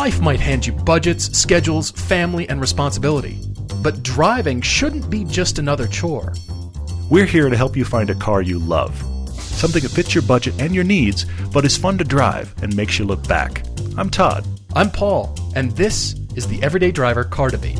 Life might hand you budgets, schedules, family, and responsibility. But driving shouldn't be just another chore. We're here to help you find a car you love. Something that fits your budget and your needs, but is fun to drive and makes you look back. I'm Todd. I'm Paul, and this is the Everyday Driver Car Debate.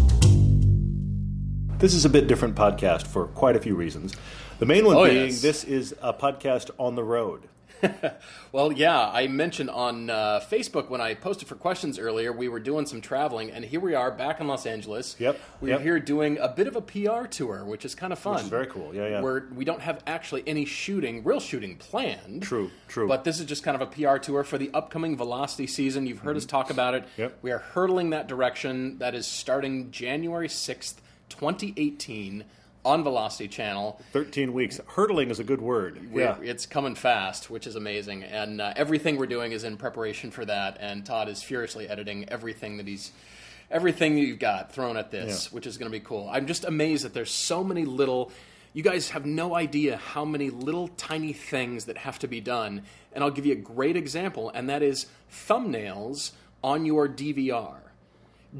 This is a bit different podcast for quite a few reasons. The main one Oh, being yes. this is a podcast on the road. Well, yeah, I mentioned on uh, Facebook when I posted for questions earlier, we were doing some traveling, and here we are back in Los Angeles. Yep, We're yep. here doing a bit of a PR tour, which is kind of fun. very cool, yeah, yeah. Where we don't have actually any shooting, real shooting planned. True, true. But this is just kind of a PR tour for the upcoming Velocity season. You've heard us talk about it. Mm-hmm. Yep. We are hurtling that direction. That is starting January 6th, 2018 on Velocity Channel. 13 weeks. Hurdling is a good word. We're- yeah. It's coming fast, which is amazing. And uh, everything we're doing is in preparation for that. And Todd is furiously editing everything that he's, everything you've got thrown at this, Yeah. which is going to be cool. I'm just amazed that there's so many little. You guys have no idea how many little tiny things that have to be done. And I'll give you a great example, and that is thumbnails on your DVR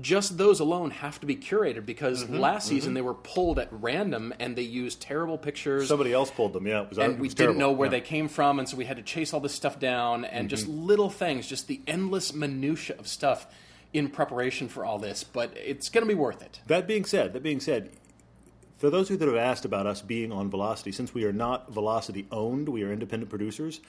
just those alone have to be curated because Mm-hmm, last season they were pulled at random and they used terrible pictures Somebody else pulled them, yeah. It was, and we was didn't know where Yeah. they came from, and so we had to chase all this stuff down, and just Mm-hmm. little things, just the endless minutia of stuff in preparation for all this. But it's going to be worth it. That being said, that being said, for those of you that have asked about us being on Velocity, since we are not Velocity owned, we are independent producers.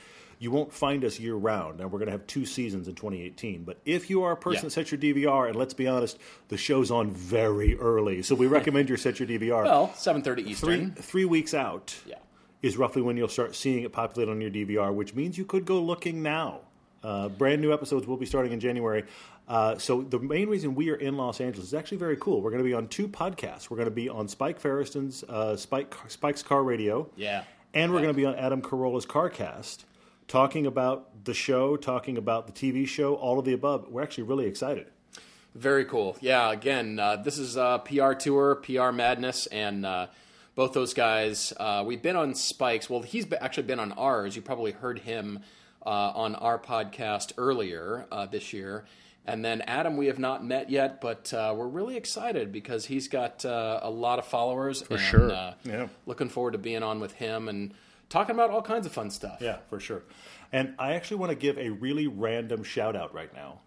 You won't find us year round. Now we're going to have two seasons in 2018. But if you are a person Yeah. that sets your DVR, and let's be honest, the show's on very early, so we recommend you set your DVR. Well, 7.30 Eastern. three weeks out Yeah. is roughly when you'll start seeing it populate on your DVR, which means you could go looking now. Uh, brand new episodes will be starting in January. Uh, so the main reason we are in Los Angeles is actually very cool. We're going to be on two podcasts. We're going to be on Spike Feresten's uh, Spike Spike's Car Radio, Yeah. and we're going to be on Adam Carolla's CarCast, talking about the show, talking about the TV show, all of the above. We're actually really excited. Very cool. Yeah, again, uh, this is a PR tour, PR madness, and uh, both those guys, uh, we've been on Spikes. Well, he's be- actually been on ours. You probably heard him uh, on our podcast earlier uh, this year. And then Adam, we have not met yet, but uh, we're really excited because he's got uh, a lot of followers. For and, sure. Uh, Yeah. Looking forward to being on with him and talking about all kinds of fun stuff. Yeah, for sure. And I actually want to give a really random shout out right now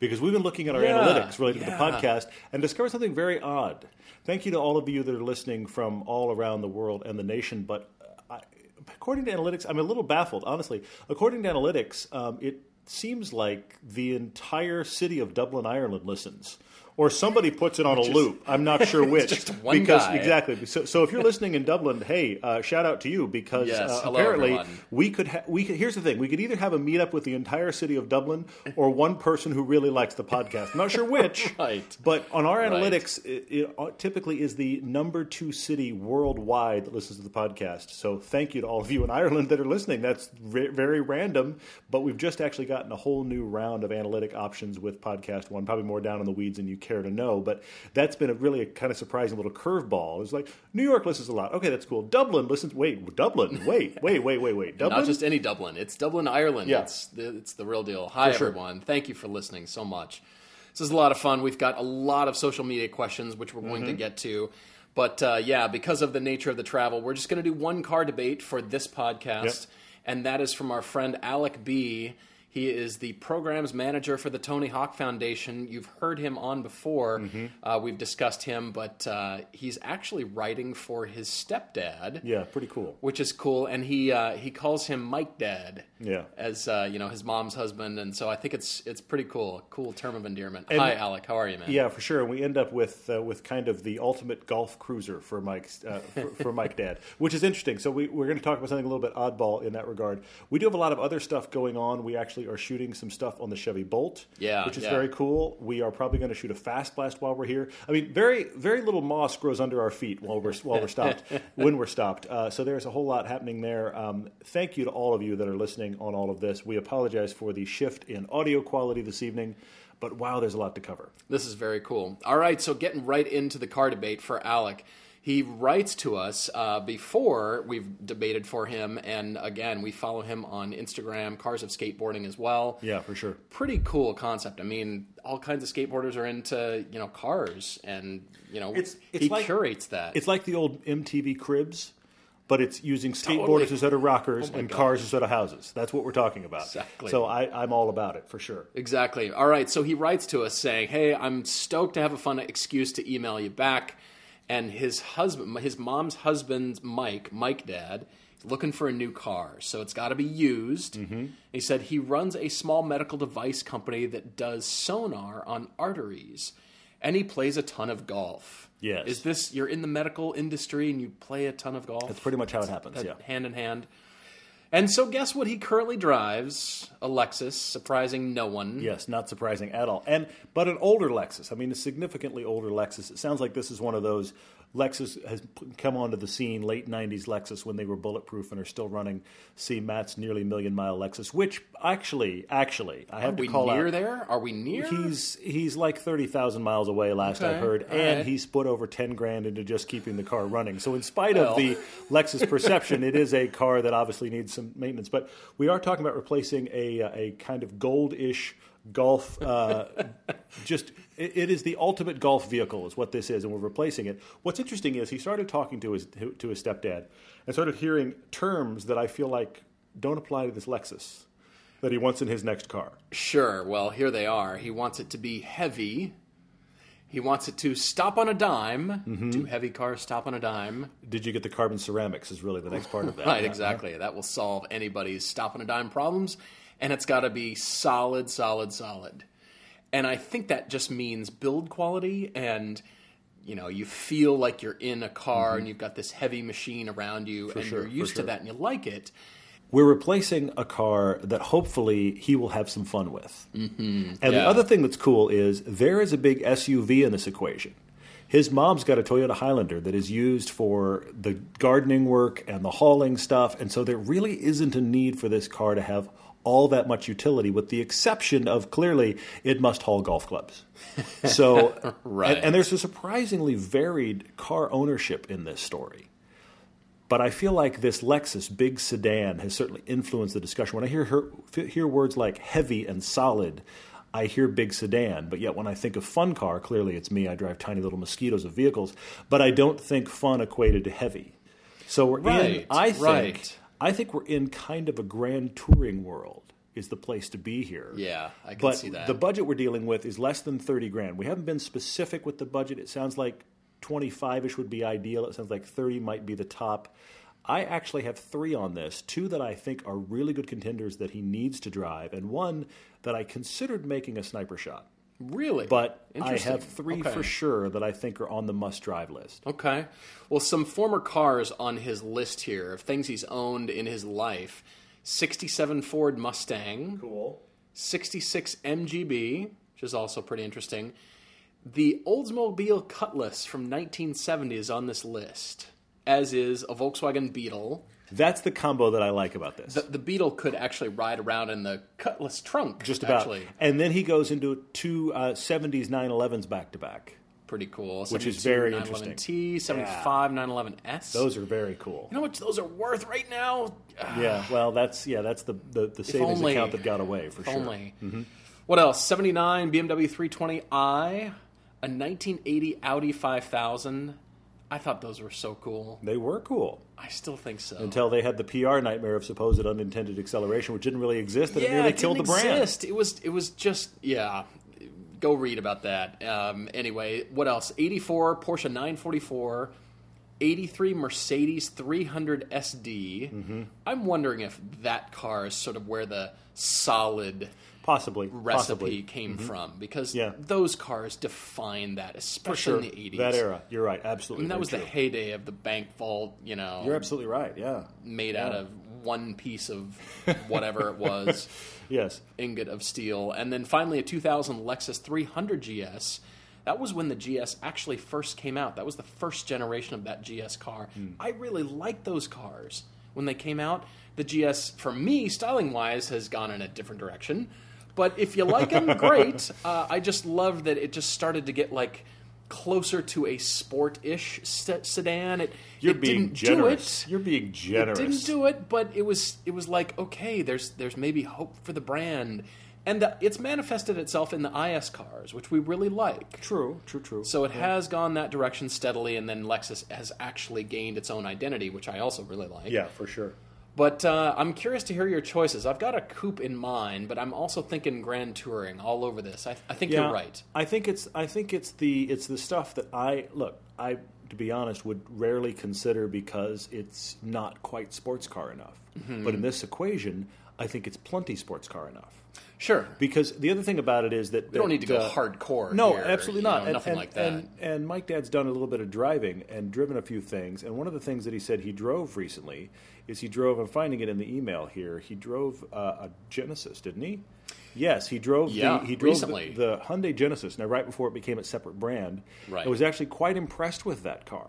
because we've been looking at our Yeah, analytics related to the podcast and discovered something very odd. Thank you to all of you that are listening from all around the world and the nation. But I, according to analytics, I'm a little baffled, honestly. According to analytics, um, it seems like the entire city of Dublin, Ireland listens. Or somebody puts it on a loop. I'm not sure which. just one because guy. exactly. So, so if you're listening in Dublin, hey, uh, shout out to you because Yes, uh, hello, apparently everyone. we could ha- we could, here's the thing we could either have a meetup with the entire city of Dublin or one person who really likes the podcast. I'm not sure which. Right. But on our Right. analytics, it, it uh, typically is the number two city worldwide that listens to the podcast. So thank you to all of you in Ireland that are listening. That's re- very random, but we've just actually gotten a whole new round of analytic options with Podcast One. Probably more down in the weeds than you care to know, but that's been a really a kind of surprising little curveball. It's like New York listens a lot. Okay, that's cool. Dublin listens. Wait, Dublin. Wait, wait, wait, wait, wait. Dublin. Not just any Dublin. It's Dublin, Ireland. Yeah. It's, the, it's the real deal. Hi, sure. everyone. Thank you for listening so much. This is a lot of fun. We've got a lot of social media questions, which we're going to Mm-hmm. get to. But uh, yeah, because of the nature of the travel, we're just going to do one car debate for this podcast. Yep. And that is from our friend Alec B. He is the programs manager for the Tony Hawk Foundation. You've heard him on before. Mm-hmm. Uh, we've discussed him, but uh, he's actually writing for his stepdad yeah, pretty cool. which is cool. And he uh, he calls him Mike Dad, Yeah. as uh, you know his mom's husband, and so I think it's it's pretty cool, cool term of endearment. And- Hi, Alec, how are you, man? Yeah, for sure. And we end up with uh, with kind of the ultimate golf cruiser for Mike's uh, for, for Mike Dad, which is interesting. So we, we're going to talk about something a little bit oddball in that regard. We do have a lot of other stuff going on. We actually are shooting some stuff on the Chevy Bolt, Yeah, which is yeah. very cool. We are probably going to shoot a fast blast while we're here. I mean, very very little moss grows under our feet while we're while we're stopped when we're stopped. Uh, so there's a whole lot happening there. Um, thank you to all of you that are listening on all of this. We apologize for the shift in audio quality this evening. But wow, there's a lot to cover. This is very cool. All right, so getting right into the car debate for Alec. He writes to us uh, before we've debated for him, and again, we follow him on Instagram, Cars of Skateboarding as well. Yeah, for sure. Pretty cool concept. I mean, all kinds of skateboarders are into you know cars, and you know It's- it's he like- curates that. It's like the old MTV Cribs, but it's using skateboarders Totally. instead of rockers Oh and God. cars instead of houses. That's what we're talking about. Exactly. So I, I'm all about it for sure. Exactly. All right. So he writes to us saying, "Hey, I'm stoked to have a fun excuse to email you back." And his husband, his mom's husband, Mike, Mike Dad, looking for a new car, so it's got to be used. Mm-hmm. He said he runs a small medical device company that does sonar on arteries, and he plays a ton of golf. Yes. Is this you're in the medical industry and you play a ton of golf? That's pretty much how it happens. Yeah. hand in hand. And so, guess what? He currently drives a Lexus, surprising no one. Yes, not surprising at all. And but an older Lexus. I mean, a significantly older Lexus. It sounds like this is one of those Lexus has come onto the scene late '90s Lexus when they were bulletproof and are still running. See Matt's nearly million mile Lexus, which actually, actually, I have Are to we near there? Are we near? He's he's like thirty thousand miles away. Last I Okay, heard, all and right. he's put over ten grand into just keeping the car running. So, in spite Well. of the Lexus perception, it is a car that obviously needs some maintenance. But we are talking about replacing a a kind of goldish golf. Uh, just it, it is the ultimate golf vehicle, is what this is, and we're replacing it. What's interesting is he started talking to his to his stepdad and started hearing terms that I feel like don't apply to this Lexus that he wants in his next car. Sure. Well, here they are. He wants it to be heavy. He wants it to stop on a dime. Mm-hmm. Do heavy cars stop on a dime? Did you get the carbon ceramics? Is really the next part of that. Right, exactly. That will solve anybody's stop on a dime problems. And it's got to be solid, solid, solid. And I think that just means build quality and. You know, you feel like you're in a car and you've got this heavy machine around you, and Mm-hmm. sure, you're used sure. to that and you like it. We're replacing a car that hopefully he will have some fun with. Mm-hmm. And the other thing that's cool is there is a big SUV in this equation. His mom's got a Toyota Highlander that is used for the gardening work and the hauling stuff, and so there really isn't a need for this car to have all that much utility, with the exception of clearly it must haul golf clubs. So, Right. and, and there's a surprisingly varied car ownership in this story. But I feel like this Lexus big sedan has certainly influenced the discussion. When I hear her, hear words like heavy and solid, I hear big sedan. But yet when I think of fun car, clearly it's me. I drive tiny little mosquitoes of vehicles, but I don't think fun equated to heavy. So we're in. Right, I think. right. I think we're in kind of a grand touring world. Is the place to be here? Yeah, I can but see that. the budget we're dealing with is less than 30 grand. We haven't been specific with the budget. It sounds like 25ish would be ideal. It sounds like 30 might be the top. I actually have three on this two that I think are really good contenders that he needs to drive, and one that I considered making a sniper shot. Really? But I Interesting. have three Okay. for sure that I think are on the must drive list. Okay. Well, some former cars on his list here of things he's owned in his life 67 Ford Mustang, Cool. 66 MGB, which is also pretty interesting. The Oldsmobile Cutlass from 1970 is on this list, as is a Volkswagen Beetle. That's the combo that I like about this. The, the Beetle could actually ride around in the Cutlass trunk. Just about. Actually, And then he goes into two uh, 70s 911s back to back. pretty cool. Which is very 911T, 75 911S. Those are very cool. you know what those are worth right now? Yeah, well, that's yeah, that's the the, the savings only. account that got away for sure. only. What else? 79 BMW 320i, a 1980 Audi 5000. I thought those were so cool. They were cool I still think so. until they had the PR nightmare of supposed unintended acceleration, which didn't really exist, and it nearly it killed the brand. exist. It was it was just yeah. Go read about that. Um, anyway, what else? 84 Porsche 944, 83 Mercedes 300 SD. Mm-hmm. I'm wondering if that car is sort of where the solid Possibly, recipe possibly. came from because Yeah. those cars define that, especially sure, in the 80s. that era. You're right, Absolutely. I mean, that was the heyday of the bank vault, you know, You're absolutely right. Yeah. made out of one piece of whatever it was, Yes. ingot of steel. And then finally, a 2000 Lexus 300 GS. That was when the GS actually first came out. That was the first generation of that GS car. Hmm. I really liked those cars when they came out. The GS, for me, styling wise, has gone in a different direction. But if you like them, great. Uh, I just love that it just started to get like closer to a sport-ish se- sedan. It You're it being didn't generous. do it. You're being generous. It didn't do it, but it was it was like okay, there's there's maybe hope for the brand, and the, it's manifested itself in the IS cars, which we really like. True, true, true. So it has gone that direction steadily, and then Lexus has actually gained its own identity, which I also really like. yeah, for sure. But uh, I'm curious to hear your choices. I've got a coupe in mind, but I'm also thinking Grand Touring all over this. I, I think Yeah, you're right. I think it's I think it's the it's the stuff that I look I to be honest would rarely consider because it's not quite sports car enough. Mm-hmm. But in this equation, I think it's plenty sports car enough. Sure. Because the other thing about it is that We don't need to go uh, hardcore. No, here, absolutely you not. know, And- nothing and- like that. And, and Mike Dad's done a little bit of driving and driven a few things. And one of the things that he said he drove recently is he drove. I'm finding it in the email here. He drove uh, a Genesis, didn't he? Yes, he drove. Yeah, the, he drove recently. The, the Hyundai Genesis. Now, right before it became a separate brand, Right. I was actually quite impressed with that car.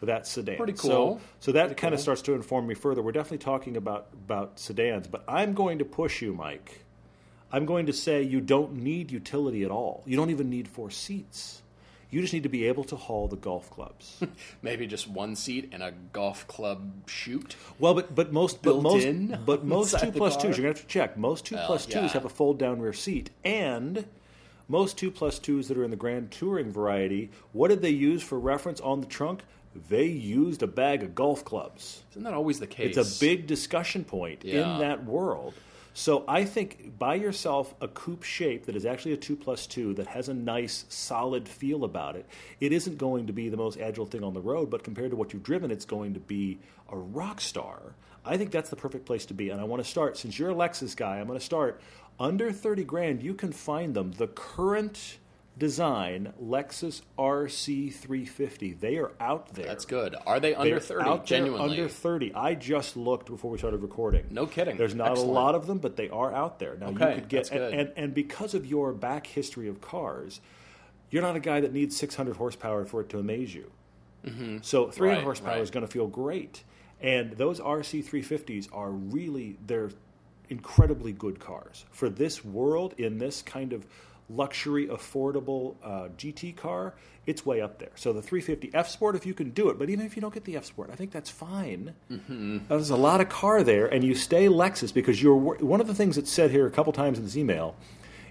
With that sedan, Pretty So, cool. so that Pretty kind of cool. starts to inform me further. We're definitely talking about about sedans, but I'm going to push you, Mike. I'm going to say you don't need utility at all. You don't even need four seats. You just need to be able to haul the golf clubs. Maybe just one seat and a golf club chute. well, but but most but Built most in but most two plus car? twos you're gonna have to check. Most two Well, plus twos yeah. have a fold down rear seat, and most two plus twos that are in the Grand Touring variety, what did they use for reference on the trunk? They used a bag of golf clubs. Isn't that always the case? It's a big discussion point Yeah. in that world. So I think buy yourself a coupe shape that is actually a two plus two that has a nice solid feel about it. It isn't going to be the most agile thing on the road, but compared to what you've driven, it's going to be a rock star. I think that's the perfect place to be. And I want to start since you're a Lexus guy. I'm going to start under thirty grand. You can find them the current design Lexus RC350. They are out there. That's good. Are they under They're thirty? out there Genuinely. under 30. I just looked before we started recording. No kidding. There's not Excellent. a lot of them, but they are out there. Now Okay, you could get that's good. And, and and because of your back history of cars, you're not a guy that needs 600 horsepower for it to amaze you. So 300 Mm-hmm. Right, horsepower right. is going to feel great. And those RC350s are really they're incredibly good cars for this world in this kind of luxury affordable uh, GT car. It's way up there. So the 350 F Sport, if you can do it, but even if you don't get the F Sport, I think that's fine. Mm-hmm. Uh, There's a lot of car there, and you stay Lexus because you're one of the things that's said here a couple times in this email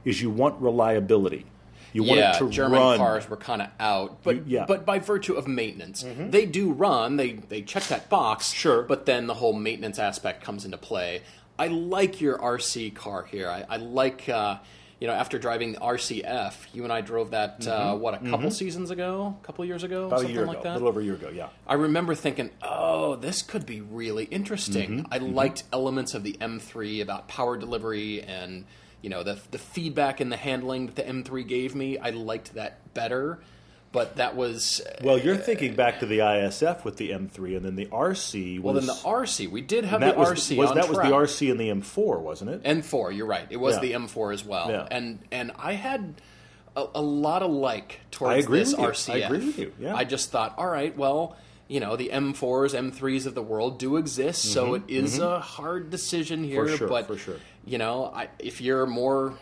is you want reliability. You want yeah, it to German run. cars were kind of out, but You- yeah. Mm-hmm. but by virtue of maintenance, they do run. They they check that box. Sure. but then the whole maintenance aspect comes into play. I like your RC car here. I, I like. Uh, you know, after driving the RCF, you and I drove that uh, what a couple seasons ago, a couple years ago, Mm-hmm. About a year like ago, that. a little over a year ago, yeah. I remember thinking, "Oh, this could be really interesting." Mm-hmm. I liked elements of the M3 about power delivery and you know the the feedback and the handling that the M3 gave me. I liked that better, but that was Well, you're thinking back to the ISF with the M3, and then the RC was. well. Then the RC, we did have the was, RC was that was the RC and the M4, wasn't it? M4, you're right. It was Yeah. the M4 as well, Yeah. and and I had a, a lot of like towards this. RCF. I agree with you, yeah. I just thought, all right, well, you know, the M4s, M3s of the world do exist, so it is a hard decision here. Mm-hmm. sure, but for sure. you know, I, if you're more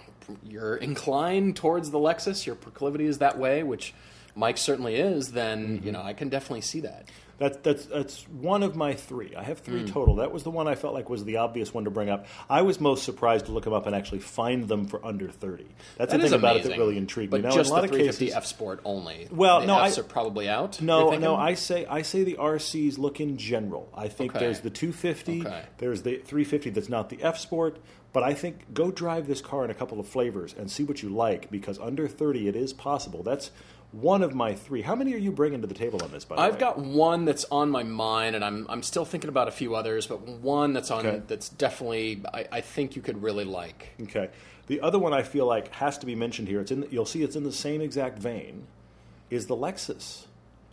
you're inclined towards the Lexus, your proclivity is that way, which Mike certainly is. Then Mm-hmm. you know, I can definitely see that. That's that's that's one of my three. I have three Hmm. total. That was the one I felt like was the obvious one to bring up. I was most surprised to look them up and actually find them for under thirty. That's That the thing about it that really intrigued but me. Now, just in a lot the of 350 cases, F Sport only. Well, the no, Fs I- are probably out. No, no. I say I say the RCs look in general. I think Okay. there's the 250, Okay. there's the 350 that's not the F Sport, but I think go drive this car in a couple of flavors and see what you like because under 30 it is possible. That's one of my three. How many are you bringing to the table on this? By the I've way? got one that's on my mind, and I'm I'm still thinking about a few others, but one that's on Okay. that's definitely I, I think you could really like. Okay. The other one I feel like has to be mentioned here. It's in. You'll see it's in the same exact vein. Is the Lexus,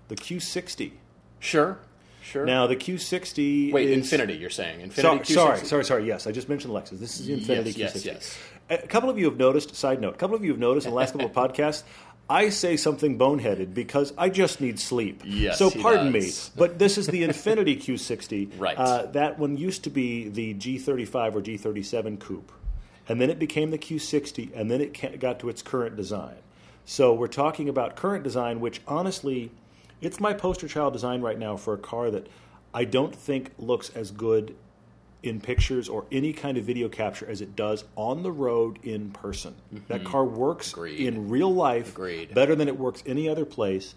the Q60. Sure, sure. Now the Q60. Wait, is, Infiniti, you're saying Infiniti? Q60? sorry, sorry, sorry. Yes, I just mentioned Lexus. This is the Infiniti Yes, Q60. Yes, yes, A couple of you have noticed. Side note: a couple of you have noticed in the last couple of podcasts. I say something boneheaded because I just need sleep. Yes, So pardon me, but this is the Infiniti Q60. Right. Uh, that one used to be the G35 or G37 coupe, and then it became the Q60, and then it got to its current design. So we're talking about current design, which honestly, it's my poster child design right now for a car that I don't think looks as good in pictures or any kind of video capture as it does on the road in person. That car works Mm-hmm. Agreed. in real life Agreed. better than it works any other place.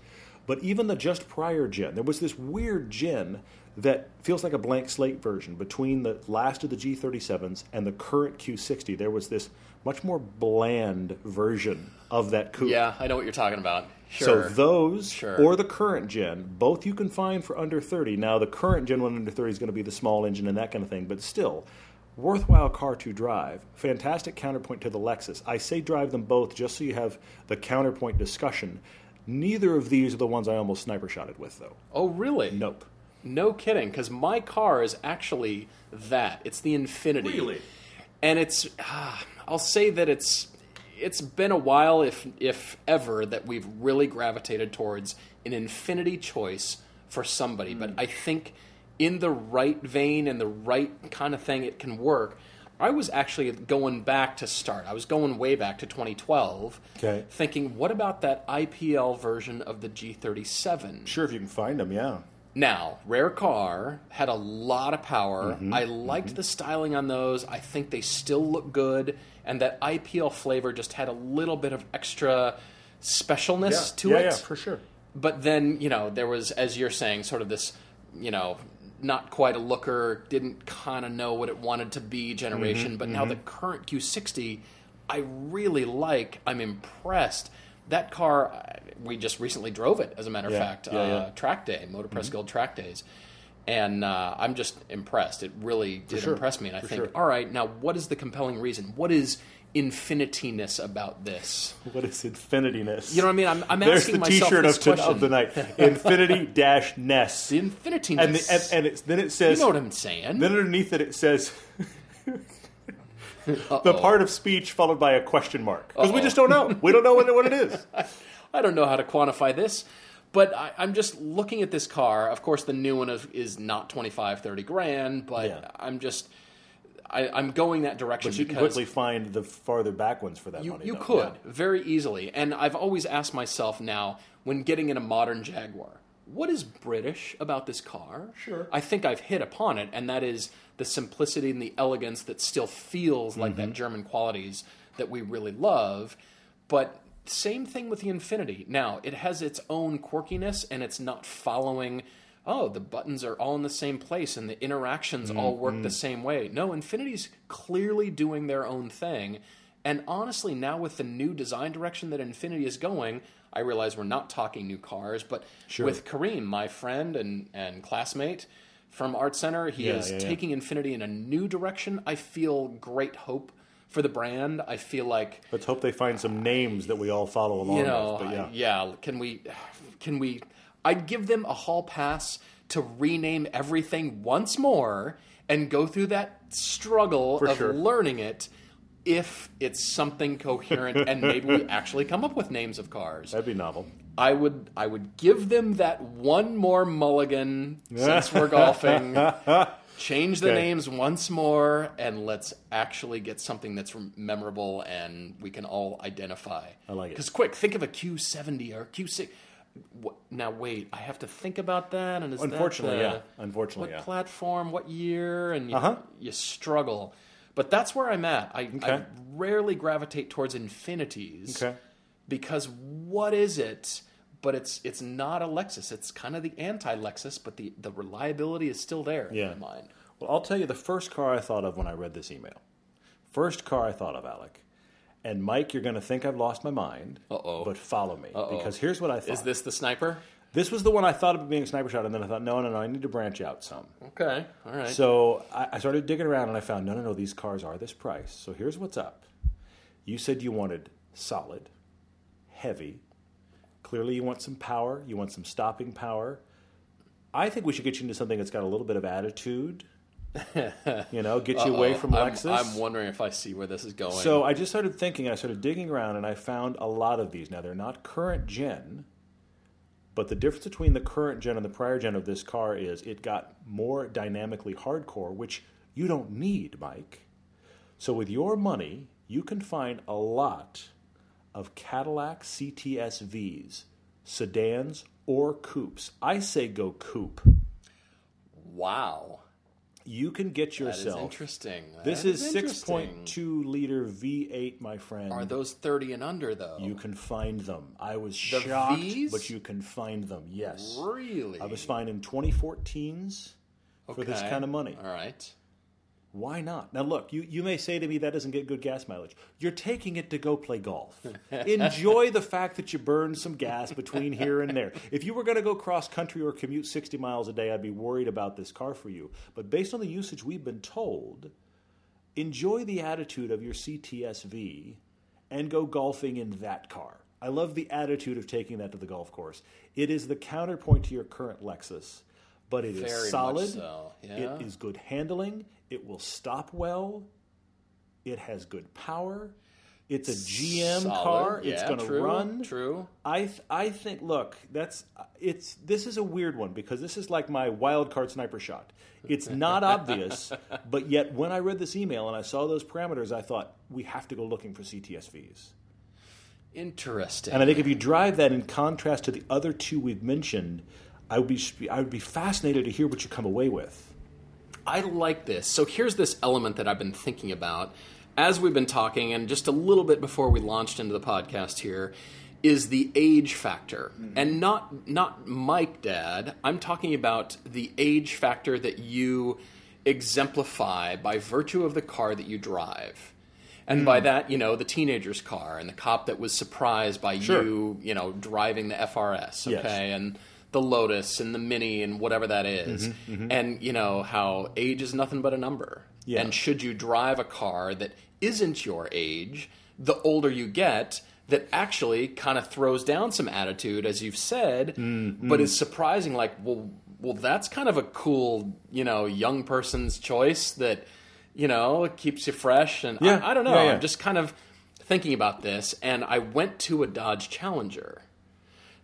But even the just prior gen, there was this weird gen that feels like a blank slate version between the last of the G37s and the current Q60. There was this much more bland version of that coupe. Yeah, I know what you're talking about. Sure. So those Sure. or the current gen, both you can find for under 30. Now the current gen one under 30 is going to be the small engine and that kind of thing, but still worthwhile car to drive. Fantastic counterpoint to the Lexus. I say drive them both just so you have the counterpoint discussion. Neither of these are the ones I almost sniper shotted with though. oh, really? Nope. No kidding, because my car is actually that. It's the Infiniti. Really? And it's, ah, I'll say that it's, it's been a while, if if ever, that we've really gravitated towards an Infiniti choice for somebody. Hmm. But I think in the right vein and the right kind of thing, it can work. I was actually going back to start. I was going way back to 2012, Okay. thinking, what about that IPL version of the G37? Sure if you can find them, yeah. Now, rare car had a lot of power. Mm-hmm. I liked the styling on those. I think they still look good, and that IPL flavor just had a little bit of extra specialness to yeah, it. yeah, for sure. But then, you know, there was, as you're saying, sort of this, you know, not quite a looker, didn't kind of know what it wanted to be generation. Mm-hmm, but now the mm-hmm. current Q60, I really like. I'm impressed. That car, we just recently drove it, as a matter of Yeah, fact, yeah, uh, yeah. track day, Motor Press mm-hmm. Guild track days. And uh, I'm just impressed. It really did sure, impress me. And I for think, sure. all right, now what is the compelling reason? What is infinitiness about this? What is infinityness? You know what I mean? I'm, I'm There's asking the myself T-shirt this of, question. of the night. Infiniti dash ness. The infinitiness. and, the, and, and it's, then it says, you know what I'm saying? Then underneath it, it says the part of speech followed by a question mark because we just don't know. We don't know what, what it is. I don't know how to quantify this, but I, I'm just looking at this car. Of course, the new one is, is not 25, 30 grand, but Yeah. I'm just, I, I'm going that direction But you can quickly find the farther back ones for that you, money. you though. could Yeah. very easily. And I've always asked myself now, when getting in a modern Jaguar, what is British about this car? Sure. I think I've hit upon it, and that is the simplicity and the elegance that still feels like Mm-hmm. that German qualities that we really love. But same thing with the Infiniti. Now, it has its own quirkiness, and it's not following. Oh, the buttons are all in the same place and the interactions all work Mm-hmm. the same way. No, Infiniti's clearly doing their own thing. And honestly, now with the new design direction that Infiniti is going, I realize we're not talking new cars, but with Karim, my friend and, and classmate from Art Center, he Yeah, is yeah, yeah. taking Infiniti in a new direction. I feel great hope for the brand. I feel like Let's hope they find some names that we all follow along you know, with. But yeah. Yeah. Can we? Can we? I'd give them a hall pass to rename everything once more and go through that struggle For of sure. learning it. If it's something coherent and maybe we actually come up with names of cars, that'd be novel. I would I would give them that one more mulligan since we're golfing. Change the Okay. names once more, and let's actually get something that's memorable and we can all identify. I like it. Because quick, think of a Q70 or Q6. Now wait, I have to think about that. And is that Unfortunately, the- yeah. Unfortunately, what yeah. platform, what year, and you, Uh-huh. you struggle. But that's where I'm at. I, I rarely gravitate towards infinities Okay. because what is it? But it's it's not a Lexus. It's kind of the anti-Lexus, but the the reliability is still there Yeah. in my mind. Well, I'll tell you the first car I thought of when I read this email. First car I thought of, Alec. And Mike, you're going to think I've lost my mind. Uh-oh. But follow me. Because here's what I thought. Is this the sniper? This was the one I thought of being a sniper shot, and then I thought, no, no, no, I need to branch out some. Okay, all right. So I, I started digging around, and I found, no, no, no, these cars are this price. So here's what's up. You said you wanted solid, heavy. Clearly, you want some power. You want some stopping power. I think we should get you into something that's got a little bit of attitude. you know, get you away from I'm- Lexus. I'm, wondering if I see where this is going. So I just started thinking, I started digging around, and I found a lot of these. Now, they're not current gen, but the difference between the current gen and the prior gen of this car is it got more dynamically hardcore, which you don't need, Mike. So with your money, you can find a lot of Cadillac CTSVs, sedans, or coupes. I say go coupe. Wow. You can get That is yourself. interesting. This That is interesting. 6.2 liter V8, my friend. Are those 30 and under, though? You can find them. I was The shocked, Vs? but you can find them. Yes. Really? I was finding 2014s for this kind of money. All right. Why not? Now, look, you, you may say to me that doesn't get good gas mileage. You're taking it to go play golf. Enjoy the fact that you burn some gas between here and there. If you were going to go cross country or commute 60 miles a day, I'd be worried about this car for you. But based on the usage we've been told, enjoy the attitude of your CTSV and go golfing in that car. I love the attitude of taking that to the golf course. It is the counterpoint to your current Lexus, but it is Very solid. so, yeah. It is good handling. It will stop well. It has good power. It's a GM Solid. car. it's Yeah, going to run. True. I th- I think look, that's it's this is a weird one because this is like my wild card sniper shot. It's not obvious, but yet when I read this email and I saw those parameters, I thought we have to go looking for CTSVs. Interesting. And I think if you drive that in contrast to the other two we've mentioned, I would be I would be fascinated to hear what you come away with. I like this. So here's this element that I've been thinking about as we've been talking, and just a little bit before we launched into the podcast here, is the age factor, hmm. and not not Mike Dad. I'm talking about the age factor that you exemplify by virtue of the car that you drive. And by hmm. that, you know, the teenager's car and the cop that was surprised by Sure. you, you know, driving the FRS, okay? Yes. And the Lotus and the Mini and whatever that is. Mm-hmm, mm-hmm. And, you know, how age is nothing but a number. Yeah. And should you drive a car that isn't your age, the older you get, that actually kind of throws down some attitude, as you've said, mm-hmm. but is surprising. Like, well, well, that's kind of a cool, you know, young person's choice that, you know, keeps you fresh. And Yeah. I, I don't know. Yeah, yeah. I'm just kind of thinking about this, and I went to a Dodge Challenger.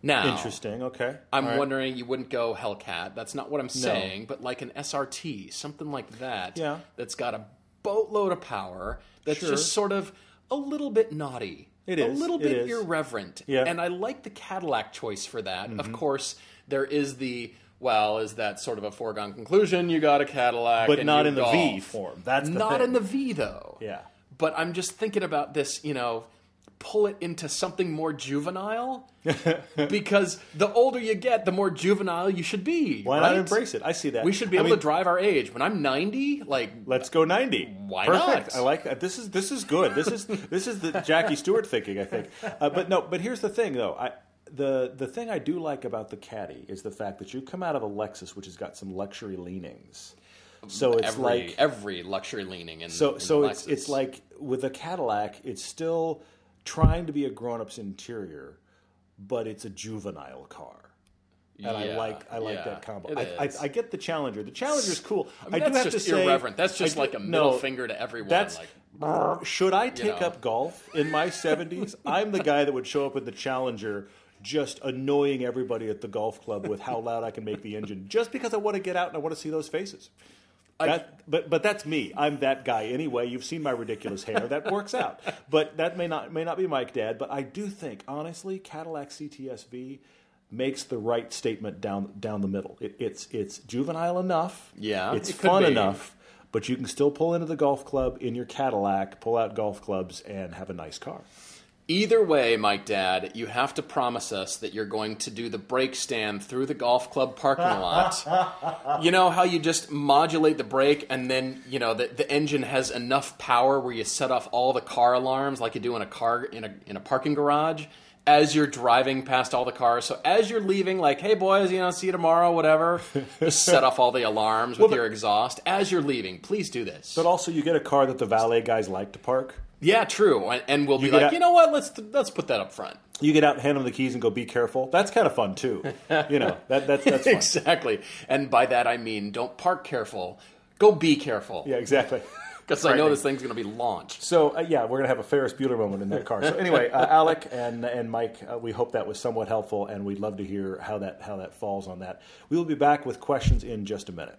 Now, Interesting. Okay. I'm right. wondering you wouldn't go Hellcat. That's not what I'm saying, but like an SRT, something like that. Yeah. That's got a boatload of power. That's Sure. just sort of a little bit naughty. It a is, little bit is. irreverent. Yeah. Mm-hmm. And I like the Cadillac choice for that. Of course, there is the well, is that sort of a foregone conclusion? You got a Cadillac, But not in the V form. That's the not thing. in the V though. Yeah. But I'm just thinking about this, you know, pull it into something more juvenile. because the older you get, the more juvenile you should be. Why right? not embrace it? I see that. We should be I able mean, to drive our age. When I'm 90, like Let's go ninety. Why Perfect. not? I like that. This is this is good. This is this is the Jackie Stewart thinking. I think. Uh, but no. But here's the thing, though. I the the thing I do like about the Caddy is the fact that you come out of a Lexus, which has got some luxury leanings. So it's every like every luxury leaning in so in so the it's it's like with a Cadillac, it's still trying to be a grown up's interior, but it's a juvenile car. And I like I like yeah, that combo. I, I. I get the Challenger. The Challenger's cool. I, I mean, do that's have just to say, irreverent. That's just do- like a middle no, finger to everyone. That's like should I take know. up golf in my 70s? I'm the guy that would show up in the Challenger just annoying everybody at the golf club with how loud I can make the engine just because I want to get out and I want to see those faces. That, but but that's me. I'm that guy anyway. You've seen my ridiculous hair. That works out. But that may not may not be Mike Dad. But I do think honestly, Cadillac CTSV makes the right statement down down the middle. It, it's it's juvenile enough. Yeah, it's it fun be. enough. But you can still pull into the golf club in your Cadillac, pull out golf clubs, and have a nice car. Either way, Mike Dad, you have to promise us that you're going to do the brake stand through the golf club parking lot. you know how you just modulate the brake and then, you know, the, the engine has enough power where you set off all the car alarms like you do in a car in a in a parking garage as you're driving past all the cars. So as you're leaving, like, hey boys, you know, see you tomorrow, whatever, just set off all the alarms with Well, your exhaust. As you're leaving, please do this. But also, you get a car that the valet guys like to park. Yeah, true. And, and we'll be like, out- you know what, let's let's put that up front. You get out, hand them the keys, and go. Be careful. That's kind of fun too. You know that that's that's fun. Exactly. And by that I mean don't park careful. Go be careful. Yeah, exactly. Because I know this thing's going to be launched. So uh, yeah, we're gonna have a Ferris Bueller moment in that car. So anyway, uh, Alec and and Mike, uh, we hope that was somewhat helpful, and we'd love to hear how that how that falls on that. We will be back with questions in just a minute.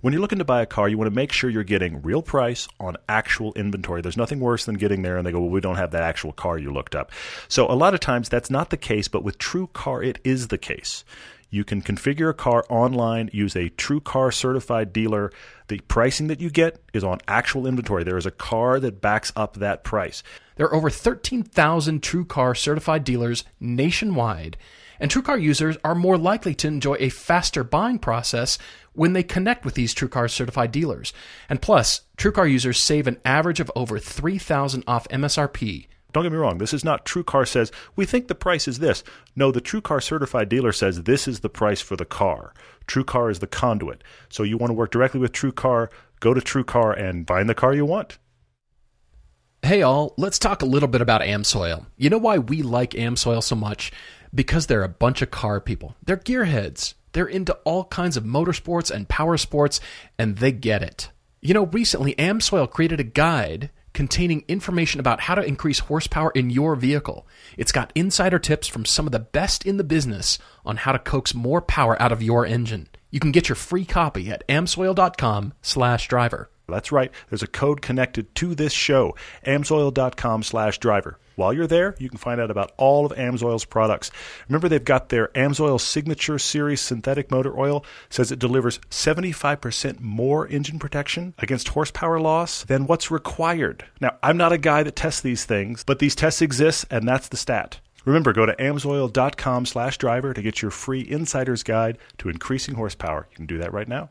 When you're looking to buy a car, you want to make sure you're getting real price on actual inventory. There's nothing worse than getting there and they go, well, we don't have that actual car you looked up. So a lot of times that's not the case, but with True Car, it is the case. You can configure a car online, use a True Car certified dealer. The pricing that you get is on actual inventory. There is a car that backs up that price. There are over 13,000 True Car certified dealers nationwide, and True Car users are more likely to enjoy a faster buying process when they connect with these True Car certified dealers. And plus, True Car users save an average of over 3,000 off MSRP. Don't get me wrong, this is not True Car says, we think the price is this. No, the True Car certified dealer says this is the price for the car. True Car is the conduit. So you want to work directly with True Car, go to True Car and find the car you want. Hey all, let's talk a little bit about Amsoil. You know why we like Amsoil so much? Because they're a bunch of car people. They're gearheads. They're into all kinds of motorsports and power sports, and they get it. You know, recently Amsoil created a guide containing information about how to increase horsepower in your vehicle. It's got insider tips from some of the best in the business on how to coax more power out of your engine. You can get your free copy at amsoil.com/driver. That's right. There's a code connected to this show, amsoil.com slash driver. While you're there, you can find out about all of Amsoil's products. Remember, they've got their Amsoil Signature Series synthetic motor oil. Says it delivers 75% more engine protection against horsepower loss than what's required. Now, I'm not a guy that tests these things, but these tests exist, and that's the stat. Remember, go to amsoil.com slash driver to get your free insider's guide to increasing horsepower. You can do that right now.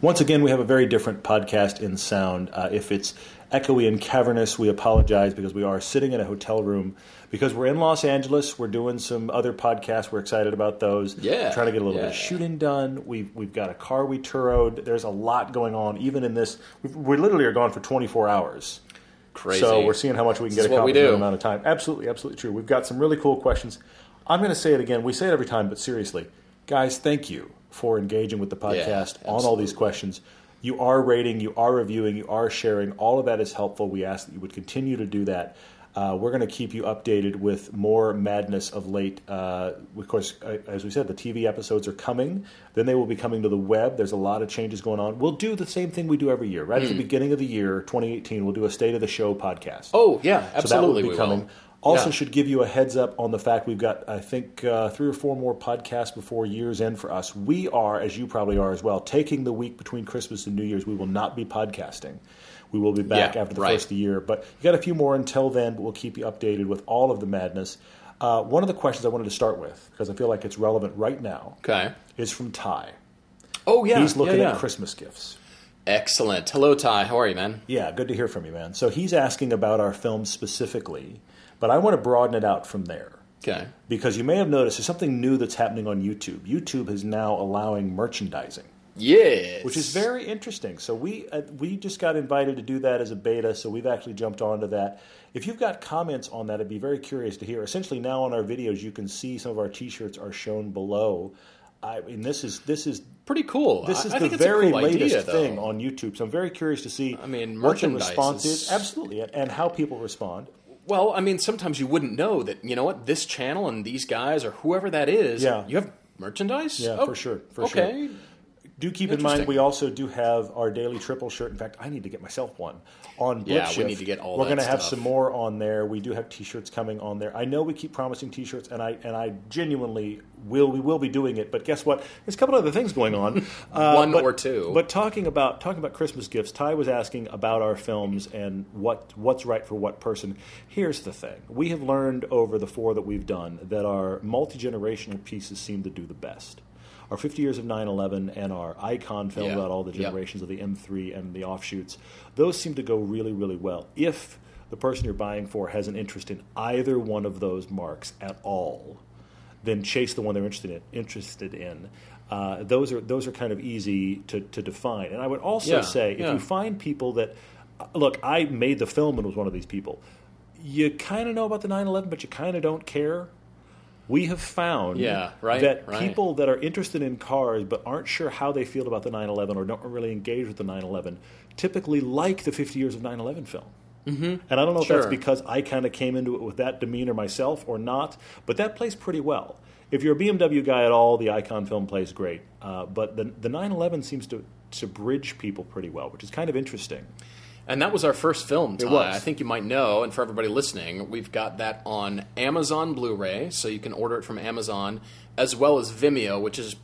Once again, we have a very different podcast in sound. Uh, if it's echoey and cavernous, we apologize because we are sitting in a hotel room. Because we're in Los Angeles, we're doing some other podcasts. We're excited about those. Yeah, trying to get a little yeah. bit of shooting done. We've we've got a car we turoed. There's a lot going on. Even in this, we literally are gone for 24 hours. Crazy. So we're seeing how much we can This get is what we accomplished in an amount of time. Absolutely, absolutely true. We've got some really cool questions. I'm going to say it again. We say it every time, but seriously, guys, thank you for engaging with the podcast on all these questions. You are rating, you are reviewing, you are sharing. All of that is helpful. We ask that you would continue to do that. Uh, we're going to keep you updated with more madness of late. Uh, of course, as we said, the TV episodes are coming. Then they will be coming to the web. There's a lot of changes going on. We'll do the same thing we do every year. Right at the beginning of the year, 2018, we'll do a State of the Show podcast. Oh yeah, So that absolutely. will be we coming. will. Also, Yeah. should give you a heads up on the fact we've got, I think, uh, three or four more podcasts before year's end for us. We are, as you probably are as well, taking the week between Christmas and New Year's. We will not be podcasting. We will be back Yeah, after the right. first of the year. But you got a few more until then, but we'll keep you updated with all of the madness. Uh, one of the questions I wanted to start with, because I feel like it's relevant right now, Okay. is from Ty. Oh yeah. He's looking yeah, at Christmas gifts. Excellent. Hello, Ty. How are you, man? Yeah, good to hear from you, man. So he's asking about our film specifically, but I want to broaden it out from there. Okay. because you may have noticed there's something new that's happening on YouTube. YouTube is now allowing merchandising, Yes. which is very interesting. So we uh, we just got invited to do that as a beta, so we've actually jumped onto that. If you've got comments on that, I'd be very curious to hear. Essentially, now on our videos, you can see some of our T-shirts are shown below. I mean, this is this is pretty cool. this is I, the very cool latest idea, thing on YouTube. So I'm very curious to see. I mean, what the merchandise response is- is absolutely, and- and how people respond. Well, I mean, sometimes you wouldn't know that. You know what? This channel and these guys or whoever that is. Yeah. You have merchandise. Yeah, Oh, for sure, for sure. Do keep in mind we also do have our daily triple shirt. In fact, I need to get myself one on Blitz Yeah, we need to get all. We're gonna have some more on there. We do have T-shirts coming on there. I know we keep promising T-shirts, and I and I genuinely will. We will be doing it. But guess what? There's a couple other things going on. Uh, One but- or two. But talking about talking about Christmas gifts, Ty was asking about our films and what what's right for what person. Here's the thing: we have learned over the four that we've done that our multi generational pieces seem to do the best. Our 50 years of 911 and our icon film Yeah. about all the generations of the M3 and the offshoots, those seem to go really, really well. If the person you're buying for has an interest in either one of those marques at all, then chase the one they're interested in. Interested in. Uh, those are those are kind of easy to, to define. And I would also Yeah, say if yeah. you find people that uh, look, I made the film and was one of these people. You kind of know about the 911, but you kind of don't care. We have found Yeah, right, that right. people that are interested in cars but aren't sure how they feel about the 911 or don't really engage with the 911 typically like the 50 years of 911 film. Mm-hmm. And I don't know if that's because I kind of came into it with that demeanor myself or not, but that plays pretty well. If you're a BMW guy at all, the Icon film plays great. Uh, but the, the 911 seems to, to bridge people pretty well, which is kind of interesting. And that was our first film, Ty. was. I think you might know, and for everybody listening, we've got that on Amazon Blu ray, so you can order it from Amazon, as well as Vimeo, which is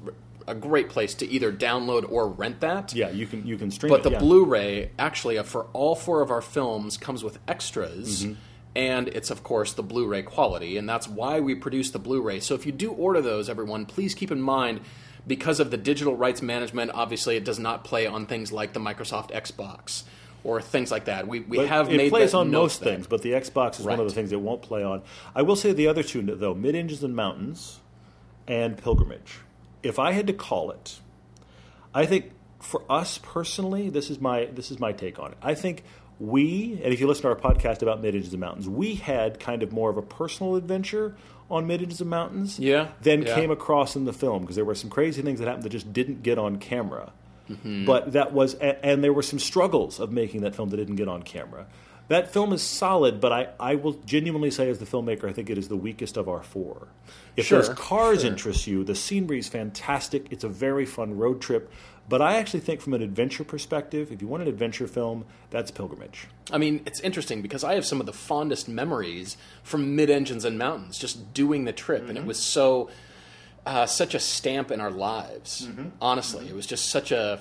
a great place to either download or rent that. Yeah, you can you can stream But it. the yeah. Blu-ray, actually, for all four of our films, comes with extras, Mm-hmm. and it's of course the Blu-ray quality, and that's why we produce the Blu-ray. So if you do order those, everyone, please keep in mind. Because of the digital rights management, obviously it does not play on things like the Microsoft Xbox or things like that. We, we But have it made plays on most things, but the Xbox is one of the things it won't play on. I will say the other two though, Mid Engines and Mountains and Pilgrimage. If I had to call it, I think for us personally, this is my this is my take on it. I think we, and if you listen to our podcast about Mid Engines and Mountains, we had kind of more of a personal adventure on Mid Engines and Mountains Yeah, than yeah. came across in the film because there were some crazy things that happened that just didn't get on camera. Mm-hmm. But that was, and there were some struggles of making that film that didn't get on camera. That film is solid, but I, I will genuinely say, as the filmmaker, I think it is the weakest of our four. If Sure, those cars sure. interest you, the scenery is fantastic. It's a very fun road trip. But I actually think, from an adventure perspective, if you want an adventure film, that's Pilgrimage. I mean, it's interesting because I have some of the fondest memories from mid engines and mountains, just doing the trip, and Mm-hmm. it was so uh, such a stamp in our lives. Mm-hmm. Honestly, it was just such a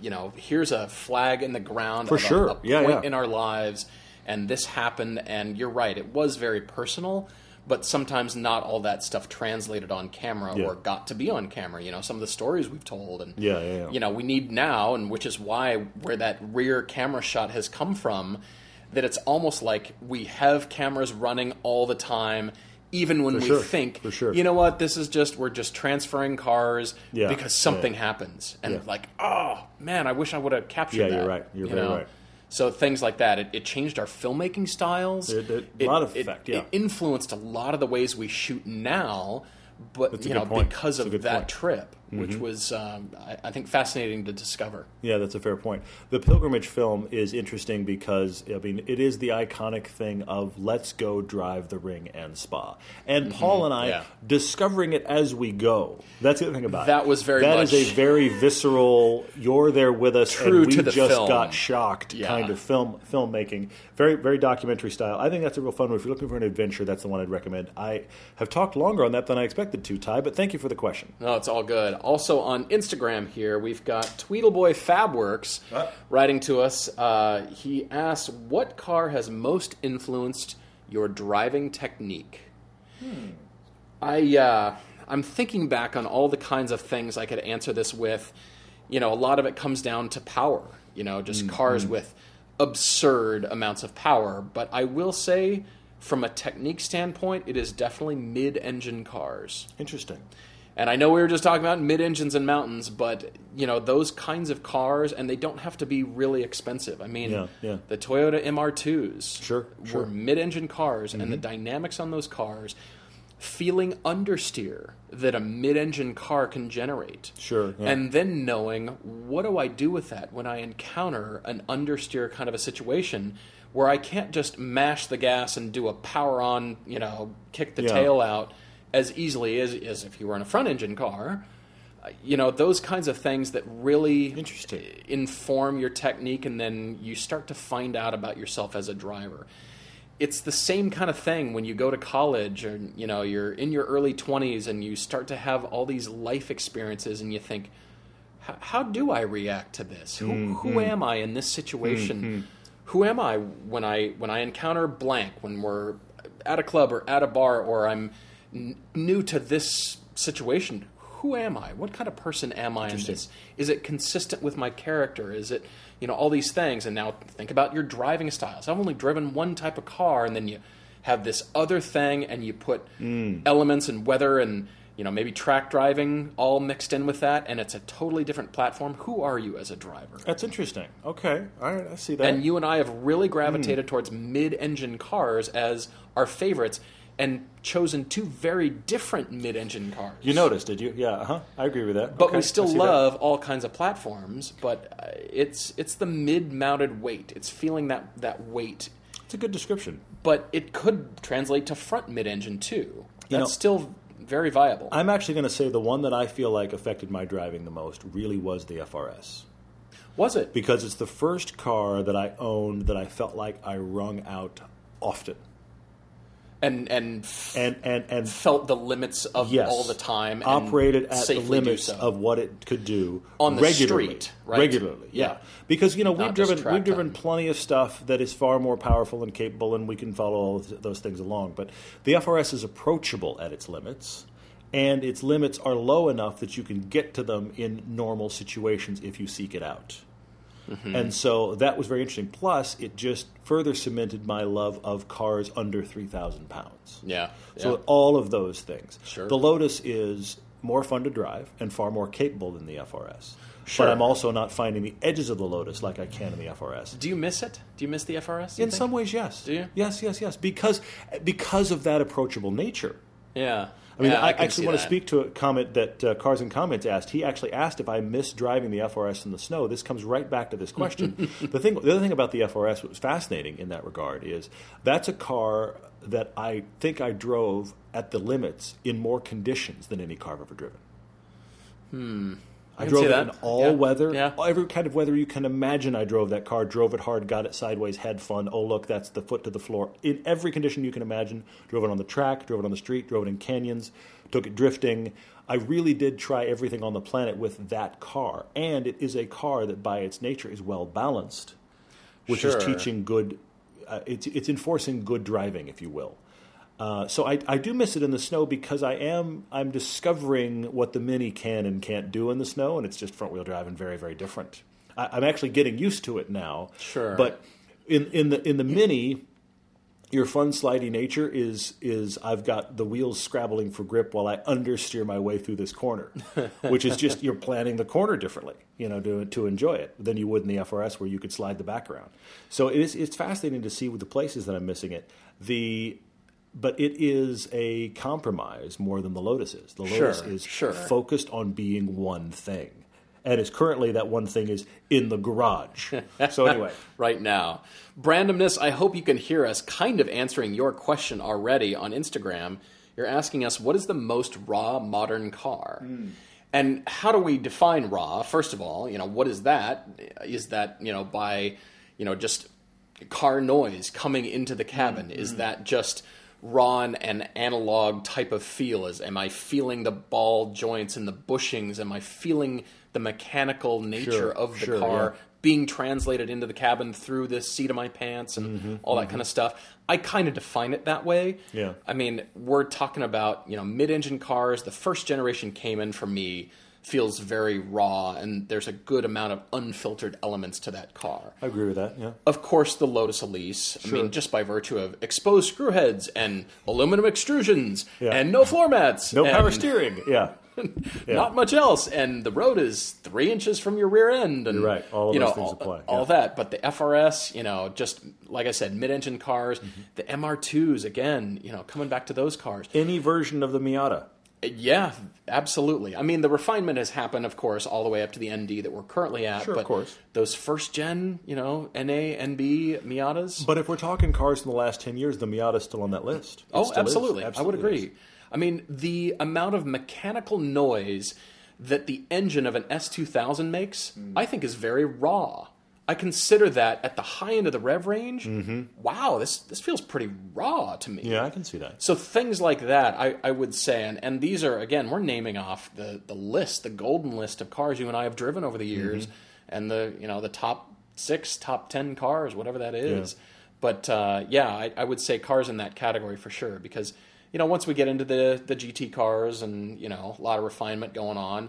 you know, here's a flag in the ground For of a- sure. a, Yeah, point yeah. in our lives, and this happened. And you're right, it was very personal. But sometimes not all that stuff translated on camera Yeah. or got to be on camera. You know, some of the stories we've told, and Yeah, yeah, yeah. you know, we need now, and which is why where that rear camera shot has come from, that it's almost like we have cameras running all the time, even when For we sure, think, for sure. you know what, this is just we're just transferring cars Yeah, because something happens, and Yeah. like, oh man, I wish I would have captured Yeah, that. you're right. You're you very know? right. So things like that, it, it changed our filmmaking styles. It- it- a lot of effect, yeah. It influenced a lot of the ways we shoot now, but a you good know point. because That's a of good that point. trip, which was um, I, I think fascinating to discover. Yeah, that's a fair point. The pilgrimage film is interesting because I mean it is the iconic thing of let's go drive the ring and spa. And Paul and I Mm-hmm. yeah. discovering it as we go. That's the other thing about it. That was very That much- is a very visceral. You're there with us, True and we to the just film. got shocked Yeah. kind of film filmmaking. Very very documentary style. I think that's a real fun one. If you're looking for an adventure, that's the one I'd recommend. I have talked longer on that than I expected to, Ty. But thank you for the question. No, it's all good. Also on Instagram here, we've got Tweedleboy Fabworks What? writing to us. Uh, he asks, "What car has most influenced your driving technique?" I uh, I'm thinking back on all the kinds of things I could answer this with. You know, a lot of it comes down to power. You know, just cars with absurd amounts of power. But I will say, from a technique standpoint, it is definitely mid-engine cars. Interesting. And I know we were just talking about mid engines and mountains, but you know those kinds of cars, and they don't have to be really expensive. I mean, Yeah, yeah. the Toyota MR2s Sure, were sure. Mm-hmm. mid-engine cars, and the dynamics on those cars, feeling understeer that a mid-engine car can generate. Sure, yeah. And then knowing what do I do with that when I encounter an understeer kind of a situation where I can't just mash the gas and do a power on, you know, kick the tail out as easily as, as if you were in a front engine car. Uh, You know, those kinds of things that really Interesting. inform your technique and then you start to find out about yourself as a driver. It's the same kind of thing when you go to college or you know, you're in your early 20s and you start to have all these life experiences and you think how do I react to this? Who, who am I in this situation? Who am I when I when I encounter blank? When we're at a club or at a bar, or I'm n- new to this situation? Who am I? What kind of person am I in this? Is it consistent with my character? Is it you know all these things? And now think about your driving styles. I've only driven one type of car, and then you have this other thing, and you put mm. elements and weather and you know, maybe track driving all mixed in with that, and it's a totally different platform. Who are you as a driver? That's interesting. Okay, all right, I see that. And you and I have really gravitated mm. towards mid-engine cars as our favorites, and chosen two very different mid-engine cars. You noticed, did you? Yeah, uh-huh. I agree with that. but Okay, we still see that. love all kinds of platforms. But uh, it's it's the mid-mounted weight. It's feeling that that weight, It's a good description. but it could translate to front mid-engine too. You That's know- still very viable. I'm actually going to say the one that I feel like affected my driving the most really was the FRS. Was it? Because it's the first car that I owned that I felt like I wrung out often. And and f- And and and felt the limits of yes, all the time. And operated at the limits so. of what it could do On the regularly, street, right? regularly. Yeah. Yeah. because you know we've driven we've driven plenty of stuff that is far more powerful and capable, and we can follow all those things along. But the FRS is approachable at its limits. And its limits are low enough that you can get to them in normal situations if you seek it out. Mm-hmm. And so that was very interesting. Plus, it just further cemented my love of cars under 3,000 pounds. Yeah. So yeah. all of those things. Sure. The Lotus is more fun to drive and far more capable than the FRS. Sure. But I'm also not finding the edges of the Lotus like I can in the FRS. Do you miss it? Do you miss the FRS? In think? some ways, yes. Do you? Yes, yes, yes. Because because of that approachable nature. Yeah. I mean, Yeah, I, can actually want to speak to a comment that uh, Cars and Comments asked. He actually asked if I miss driving the FRS in the snow. This comes right back to this question. the thing, the other thing about the FRS, what was fascinating in that regard, is that's a car that I think I drove at the limits in more conditions than any car I've ever driven. Hmm. I, I drove it that. in all Yeah. weather, Yeah. every kind of weather you can imagine. I drove that car, drove it hard, got it sideways, had fun. Oh look, that's the foot to the floor. In every condition you can imagine, drove it on the track, drove it on the street, drove it in canyons, took it drifting. I really did try everything on the planet with that car, and it is a car that, by its nature, is well balanced, which Sure. is teaching good. Uh, it's it's enforcing good driving, if you will. Uh, so I, I do miss it in the snow because I am I'm discovering what the Mini can and can't do in the snow, and it's just front wheel drive and very very different. I, I'm actually getting used to it now. Sure. but in in the in the Mini, your fun slidey nature is is I've got the wheels scrabbling for grip while I understeer my way through this corner, which is just you're planning the corner differently, you know, to to enjoy it than you would in the FRS where you could slide the back around. So it is it's fascinating to see with the places that I'm missing it. The but it is a compromise more than the Lotus is. The Lotus Sure, is sure. focused on being one thing. And is currently that one thing is in the garage. So anyway, right now. Brandomness, I hope you can hear us kind of answering your question already on Instagram. You're asking us, what is the most raw modern car? Hmm. And how do we define raw? First of all, you know, what is that? Is that, you know, by, you know, just car noise coming into the cabin? Hmm, is hmm. that just raw and analog type of feel? Is am I feeling the ball joints and the bushings? Am I feeling the mechanical nature Sure, of the sure, car yeah. being translated into the cabin through the seat of my pants and mm-hmm, all that mm-hmm. kind of stuff. I kind of define it that way. Yeah. I mean, we're talking about, you know, mid-engine cars. The first generation Cayman for me feels very raw and there's a good amount of unfiltered elements to that car. I agree with that. Yeah. Of course, the Lotus Elise. Sure. I mean, just by virtue of exposed screw heads and aluminum extrusions Yeah. and no floor mats. No power steering. Yeah. Yeah. not much else. And the road is three inches from your rear end. And, You're right. All of you those know, things all, apply. All that. But the FRS, you know, just like I said, mid-engine cars, Mm-hmm. the MR2s, again, you know, coming back to those cars. Any version of the Miata. Yeah, absolutely. I mean, the refinement has happened, of course, all the way up to the ND that we're currently at. Sure, of course. Those first gen, you know, NA, NB Miatas. But if we're talking cars in the last 10 years, the Miata's still on that list. It Oh, is. absolutely. I would agree. is. I mean, the amount of mechanical noise that the engine of an S2000 makes, Hmm. I think is very raw. I consider that at the high end of the rev range. Wow, this this feels pretty raw to me. Mm-hmm. Yeah, I can see that. So things like that, I, I would say, and, and these are again, we're naming off the, the list, the golden list of cars you and I have driven over the years, Mm-hmm. and the you know the top six, top ten cars, whatever that is. But uh, yeah, I, I would say cars in that category for sure, because you know once we get into the the GT cars and you know a lot of refinement going on,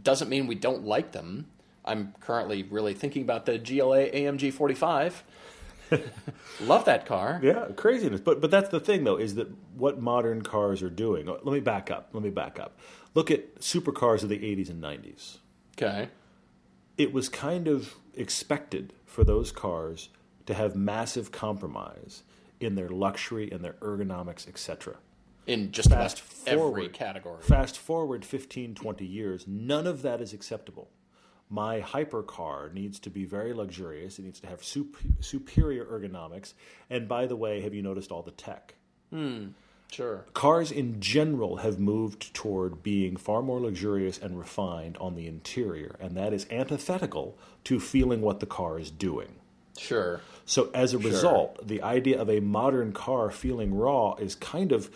doesn't mean we don't like them. I'm currently really thinking about the GLA AMG 45. Love that car. Yeah, craziness. But but that's the thing though is that what modern cars are doing. Let me back up. Let me back up. Look at supercars of the 80s and 90s. Okay. It was kind of expected for those cars to have massive compromise in their luxury and their ergonomics, etc. In just Fast every forward. category. Fast forward 15, 20 years, none of that is acceptable. My hypercar needs to be very luxurious. It needs to have sup- superior ergonomics. And by the way, have you noticed all the tech? Hmm, sure. Cars in general have moved toward being far more luxurious and refined on the interior, and that is antithetical to feeling what the car is doing. Sure. So as a result, the idea of a modern car feeling raw is kind of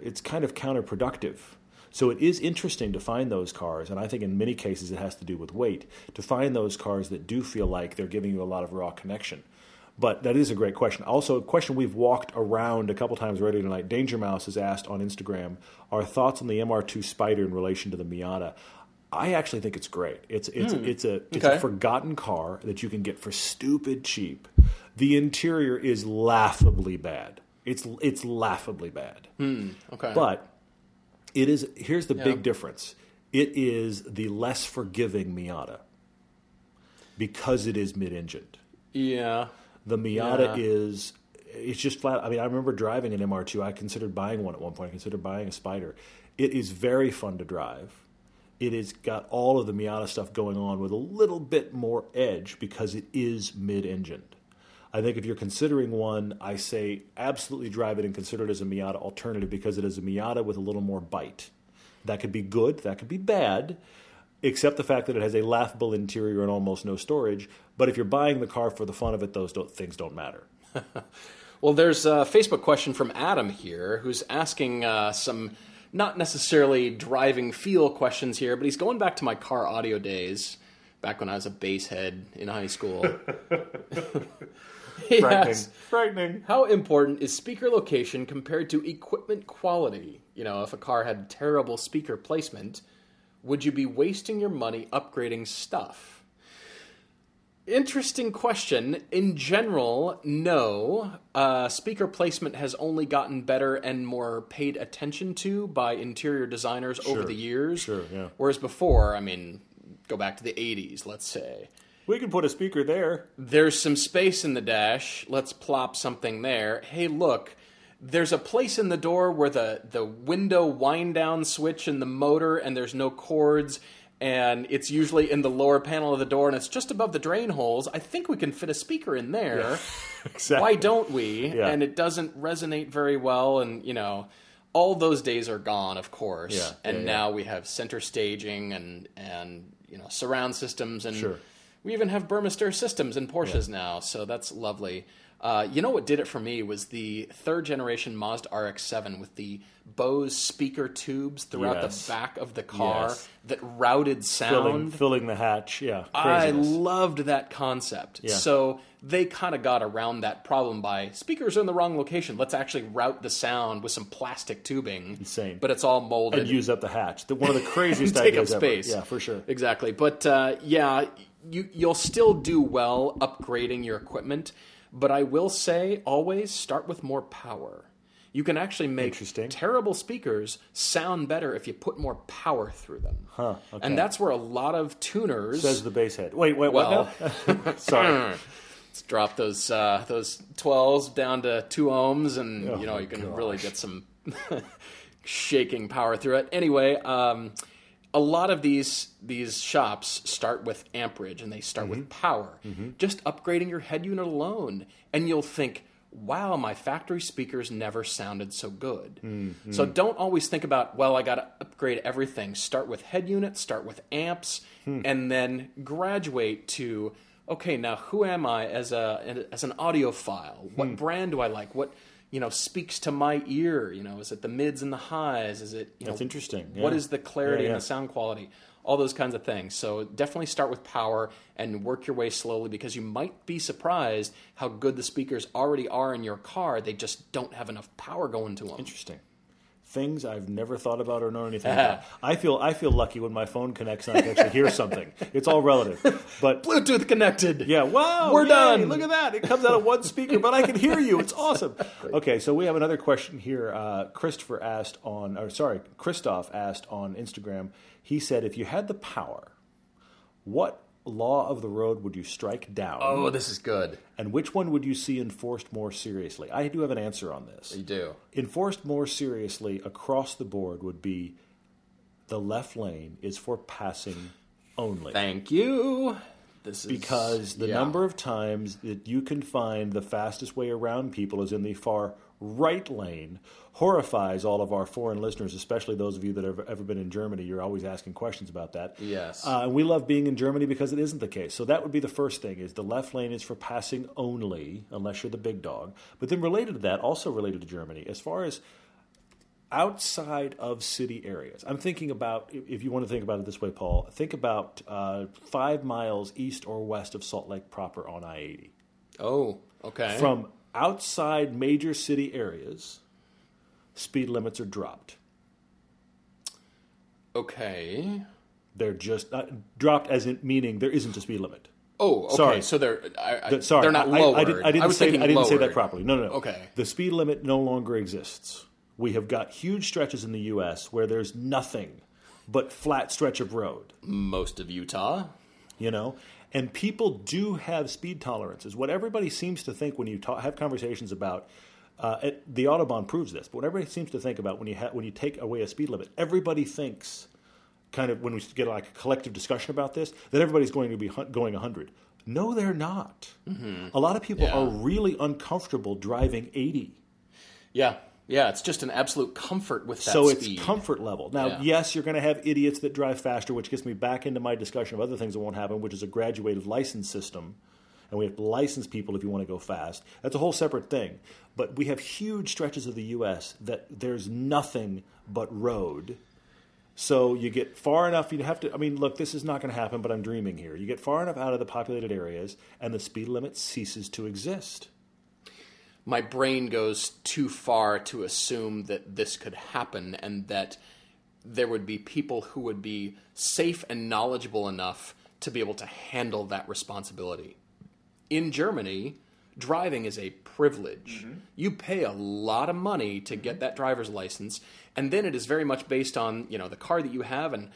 it's kind of counterproductive. So it is interesting to find those cars, and I think in many cases it has to do with weight, to find those cars that do feel like they're giving you a lot of raw connection. But that is a great question. Also, a question we've walked around a couple times already tonight. Danger Mouse has asked on Instagram our thoughts on the MR2 Spider in relation to the Miata. I actually think it's great. It's it's hmm. it's a it's Okay. a forgotten car that you can get for stupid cheap. The interior is laughably bad. It's it's laughably bad. Hmm. Okay. But it is here's the Yeah. big difference. It is the less forgiving Miata because it is mid-engined. yeah. The Miata Yeah. is it's just flat. I mean, I remember driving an MR2. I considered buying one at one point. I considered buying a Spider. It is very fun to drive. It has got all of the Miata stuff going on with a little bit more edge because it is mid-engined. I think if you're considering one, I say absolutely drive it and consider it as a Miata alternative because it is a Miata with a little more bite. That could be good, that could be bad, except the fact that it has a laughable interior and almost no storage. But if you're buying the car for the fun of it, those don't, things don't matter. Well, there's a Facebook question from Adam here who's asking uh, some not necessarily driving feel questions here, but he's going back to my car audio days, back when I was a bass head in high school. he asks, Frightening. How important is speaker location compared to equipment quality? You know, if a car had terrible speaker placement, would you be wasting your money upgrading stuff? Interesting question. In general, no. Uh, speaker placement has only gotten better and more paid attention to by interior designers over the years. Sure, yeah. Whereas before, I mean, go back to the 80s, let's say. We can put a speaker there. There's some space in the dash. Let's plop something there. Hey, look, there's a place in the door where the, the window wind down switch and the motor, and there's no cords, and it's usually in the lower panel of the door, and it's just above the drain holes. I think we can fit a speaker in there. Exactly. Why don't we? Yeah. And it doesn't resonate very well, and you know. All those days are gone, of course, Yeah, and yeah, yeah. now we have center staging and and you know surround systems and Sure. We even have Burmester systems in Porsches now, so that's lovely. Uh, you know what did it for me was the third generation Mazda RX-7 with the Bose speaker tubes throughout Yes. the back of the car Yes. that routed sound. Filling, filling the hatch. Yeah. I loved that concept. Yeah. So they kind of got around that problem by speakers are in the wrong location. Let's actually route the sound with some plastic tubing. Insane. But it's all molded. and use up the hatch. The, one of the craziest take up ideas ever. space. Yeah, for sure. Exactly. But uh, yeah, you you'll still do well upgrading your equipment, but I will say always start with more power. You can actually make terrible speakers sound better if you put more power through them. Huh, okay. And that's where a lot of tuners Says the bass head. Wait, wait, well, what? Sorry. let's drop those uh, those twelves down to two ohms, and Oh you know you can gosh. really get some shaking power through it. Anyway, um, a lot of these these shops start with amperage, and they start Mm-hmm. with power. Just upgrading your head unit alone, and you'll think. Wow, my factory speakers never sounded so good. Mm-hmm. So don't always think about, well, I got to upgrade everything. Start with head unit, start with amps, Hmm. and then graduate to okay now who am i as a as an audiophile what Hmm. brand do i like what you know speaks to my ear you know is it the mids and the highs is it you That's know, interesting. what Yeah. is the clarity Yeah, and the sound quality all those kinds of things so definitely start with power and work your way slowly because you might be surprised how good the speakers already are in your car they just don't have enough power going to them Interesting. Things I've never thought about or known anything about. I feel I feel lucky when my phone connects and I can actually hear something. It's all relative, but Bluetooth connected. yeah, wow, We're yay, done. Look at that! It comes out of one speaker, but I can hear you. It's awesome. Okay, so we have another question here. Uh, Christopher asked on, or sorry, Christoph asked on Instagram. He said, if you had the power, what law of the road would you strike down? Oh, this is good. And which one would you see enforced more seriously? I do have an answer on this. You do. Enforced more seriously across the board would be the left lane is for passing only. Thank you. This is Because the yeah. number of times that you can find the fastest way around people is in the far right lane horrifies all of our foreign listeners, especially those of you that have ever been in Germany. You're always asking questions about that. Yes. Uh, and we love being in Germany because it isn't the case. So that would be the first thing: is the left lane is for passing only, unless you're the big dog. But then related to that, also related to Germany, as far as outside of city areas. I'm thinking about, if you want to think about it this way, Paul, think about uh, five miles east or west of Salt Lake proper on I 80. Oh, okay. From outside major city areas, speed limits are dropped. okay. They're just uh, dropped as in meaning there isn't a speed limit. Oh, okay. Sorry. So they're I, I, Th- Sorry, they're not I, lowered. I, did, I didn't say I didn't say that properly. No, no, no. Okay. The speed limit no longer exists. We have got huge stretches in the U.S. where there's nothing but flat stretch of road. Most of Utah. You know? And people do have speed tolerances what everybody seems to think when you talk, have conversations about uh, it, the autobahn proves this but what everybody seems to think about when you ha- when you take away a speed limit everybody thinks kind of when we get like a collective discussion about this that everybody's going to be hun- going 100 no they're not. A lot of people Yeah. are really uncomfortable driving 80 Yeah. Yeah, it's just an absolute comfort with that so speed. it's comfort level. Now, Yeah. yes, you're going to have idiots that drive faster, which gets me back into my discussion of other things that won't happen, which is a graduated license system. And we have to license people if you want to go fast. That's a whole separate thing. But we have huge stretches of the U.S. that there's nothing but road. So you get far enough, you have to. I mean, look, this is not going to happen, but I'm dreaming here. You get far enough out of the populated areas, and the speed limit ceases to exist. My brain goes too far to assume that this could happen and that there would be people who would be safe and knowledgeable enough to be able to handle that responsibility. In Germany, driving is a privilege. Mm-hmm. You pay a lot of money to get mm-hmm. that driver's license, and then it is very much based on, you know, the car that you have and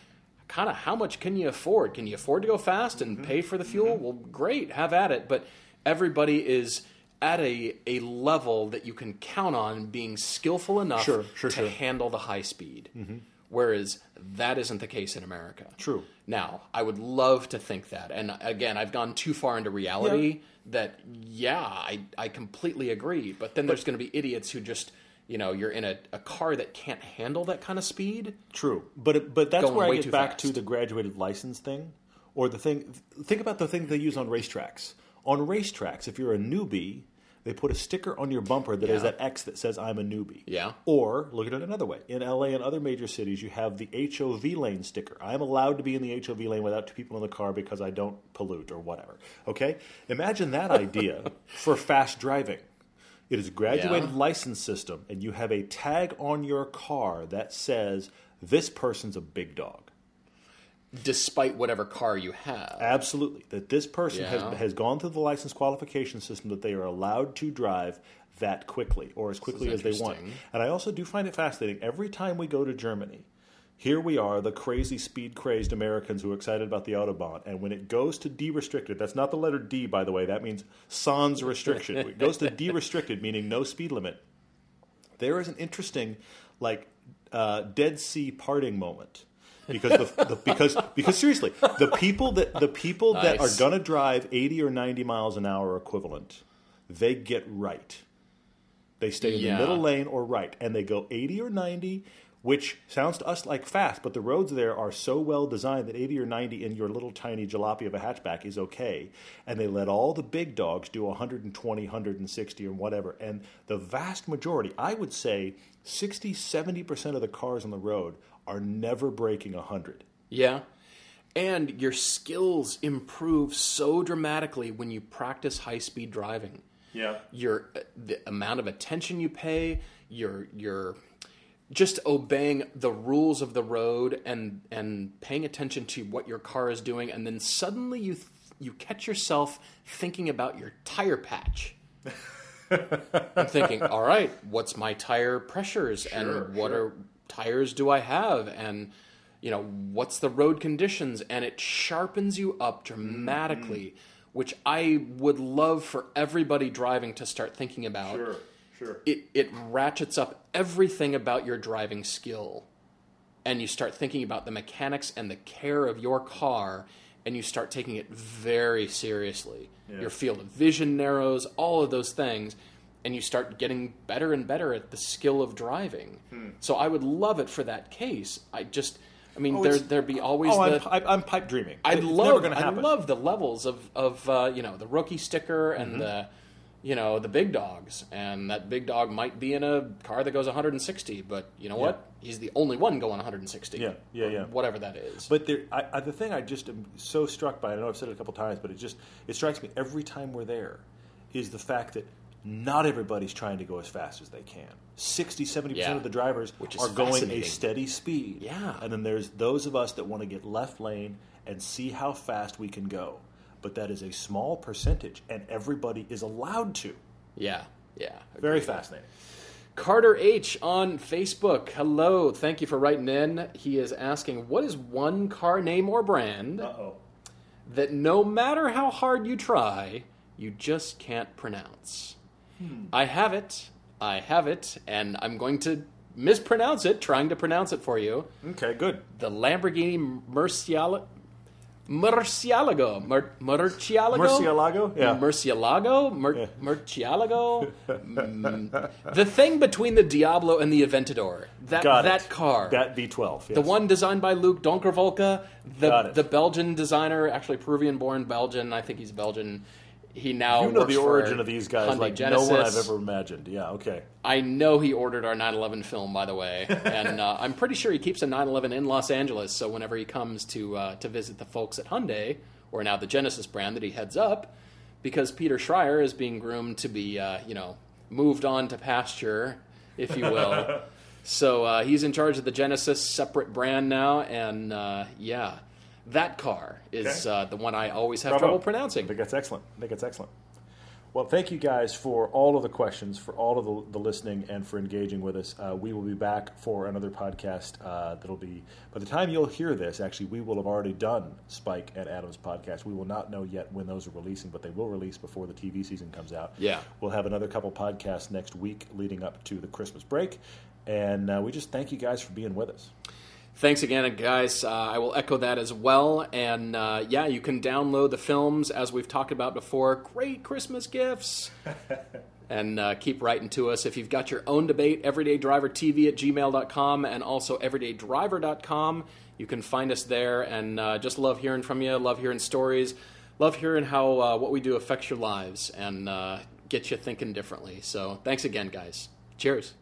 kind of how much can you afford? Can you afford to go fast and mm-hmm. pay for the fuel? Well, great, have at it. But everybody is at a, a level that you can count on being skillful enough Sure, sure, to sure. handle the high speed. Mm-hmm. Whereas that isn't the case in America. True. Now, I would love to think that. And again, I've gone too far into reality that, yeah, I, I completely agree. But then there's going to be idiots who just, you know, you're in a, a car that can't handle that kind of speed. True, but but that's where I get back fast. to the graduated license thing, or the thing. Think about the thing they use on racetracks. On racetracks, if you're a newbie, they put a sticker on your bumper that has Yeah. that X that says "I'm a newbie." Yeah. Or look at it another way. In LA and other major cities, you have the HOV lane sticker. I'm allowed to be in the HOV lane without two people in the car because I don't pollute or whatever. Okay, imagine that idea for fast driving. It is a graduated Yeah. license system, and you have a tag on your car that says this person's a big dog. Despite whatever car you have. Absolutely, that this person Yeah. has has gone through the license qualification system that they are allowed to drive that quickly or as quickly as they want. And I also do find it fascinating every time we go to Germany. Here we are, the crazy speed crazed Americans who are excited about the Autobahn. And when it goes to de restricted, that's not the letter D, by the way, that means sans restriction. it goes to de restricted, meaning no speed limit. There is an interesting, like, uh, Dead Sea parting moment. Because the, the because because seriously, the people that the people that are gonna drive eighty or ninety miles an hour equivalent, they get right. They stay in Yeah. the middle lane or right, and they go 80 or 90, which sounds to us like fast, but the roads there are so well designed that 80 or 90 in your little tiny jalopy of a hatchback is okay. And they let all the big dogs do 120, 160, or whatever. And the vast majority, I would say 60, 70% of the cars on the road are never breaking 100. Yeah. And your skills improve so dramatically when you practice high speed driving. Yeah. Your uh, the amount of attention you pay, your your just obeying the rules of the road and and paying attention to what your car is doing and then suddenly you th- you catch yourself thinking about your tire patch I'm thinking all right what's my tire pressures and what are tires do I have? And you know what's the road conditions? And it sharpens you up dramatically mm-hmm. which I would love for everybody driving to start thinking about. Sure, sure. it it ratchets up everything about your driving skill and you start thinking about the mechanics and the care of your car and you start taking it very seriously. Your field of vision narrows all of those things and you start getting better and better at the skill of driving. So i would love it for that case. I just i mean there there'd be always Oh, the I'm, I'm pipe dreaming. I It's love never going to I love the levels of of uh, you know the rookie sticker Mm-hmm. and the you know the big dogs. And that big dog might be in a car that goes 160 but you know what? He's the only one going 160 Yeah, yeah, yeah. whatever that is. But there, I, I, the thing I just am so struck by, I know I've said it a couple times, but it just it strikes me every time we're there, is the fact that not everybody's trying to go as fast as they can. 60, 70 Yeah. percent of the drivers Which are going a steady speed. Yeah. and then there's those of us that want to get left lane and see how fast we can go. But that is a small percentage, and everybody is allowed to. yeah yeah Very fascinating. Carter H on Facebook. Hello, thank you for writing in. He is asking, what is one car name or brand oh. that no matter how hard you try, you just can't pronounce? I have it. I have it, and I'm going to mispronounce it, trying to pronounce it for you. Okay, good. The Lamborghini Murcielago. Murcielago. Mur- Murcielago? Murcielago? Yeah. Murcielago? Mur- Murcielago? Mm. the thing between the Diablo and the Aventador. That, Got that it. car. That V12. Yes. The one designed by Luc Donckerwolke, the the Belgian designer, actually Peruvian-born Belgian. I think he's Belgian. He now You know the origin of these guys Hyundai like Genesis. no one I've ever imagined. Yeah, okay. I know he ordered our 911 film, by the way, and uh, I'm pretty sure he keeps a 911 in Los Angeles. So whenever he comes to uh, to visit the folks at Hyundai, or now the Genesis brand that he heads up, because Peter Schreyer is being groomed to be, uh, you know, moved on to pasture, if you will. so uh, he's in charge of the Genesis separate brand now, and uh, yeah, that car is Okay. uh, the one I always have Bravo. trouble pronouncing. I think that's excellent. I think that's excellent. Well, thank you guys for all of the questions, for all of the, the listening, and for engaging with us. Uh, we will be back for another podcast uh, that'll be, by the time you'll hear this, actually, we will have already done Spike and Adam's podcast. We will not know yet when those are releasing, but they will release before the TV season comes out. Yeah. We'll have another couple podcasts next week leading up to the Christmas break. And uh, we just thank you guys for being with us. Thanks again, guys. Uh, I will echo that as well. And uh, yeah, you can download the films as we've talked about before. Great Christmas gifts. and uh, keep writing to us. If you've got your own debate, everydaydrivertv at gmail.com and also everydaydriver.com. You can find us there and uh, just love hearing from you, love hearing stories, love hearing how uh, what we do affects your lives and uh, gets you thinking differently. So thanks again, guys. Cheers.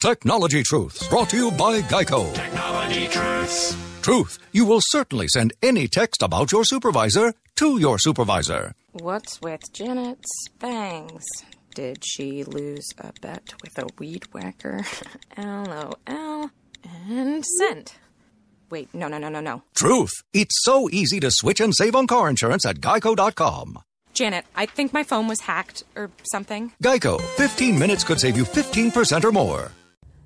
Technology Truths, brought to you by Geico. Technology Truths. Truth, you will certainly send any text about your supervisor to your supervisor. What's with Janet's bangs? Did she lose a bet with a weed whacker? LOL. And send. Wait, no, no, no, no, no. Truth, it's so easy to switch and save on car insurance at geico.com. Janet, I think my phone was hacked or something. Geico, 15 minutes could save you 15% or more.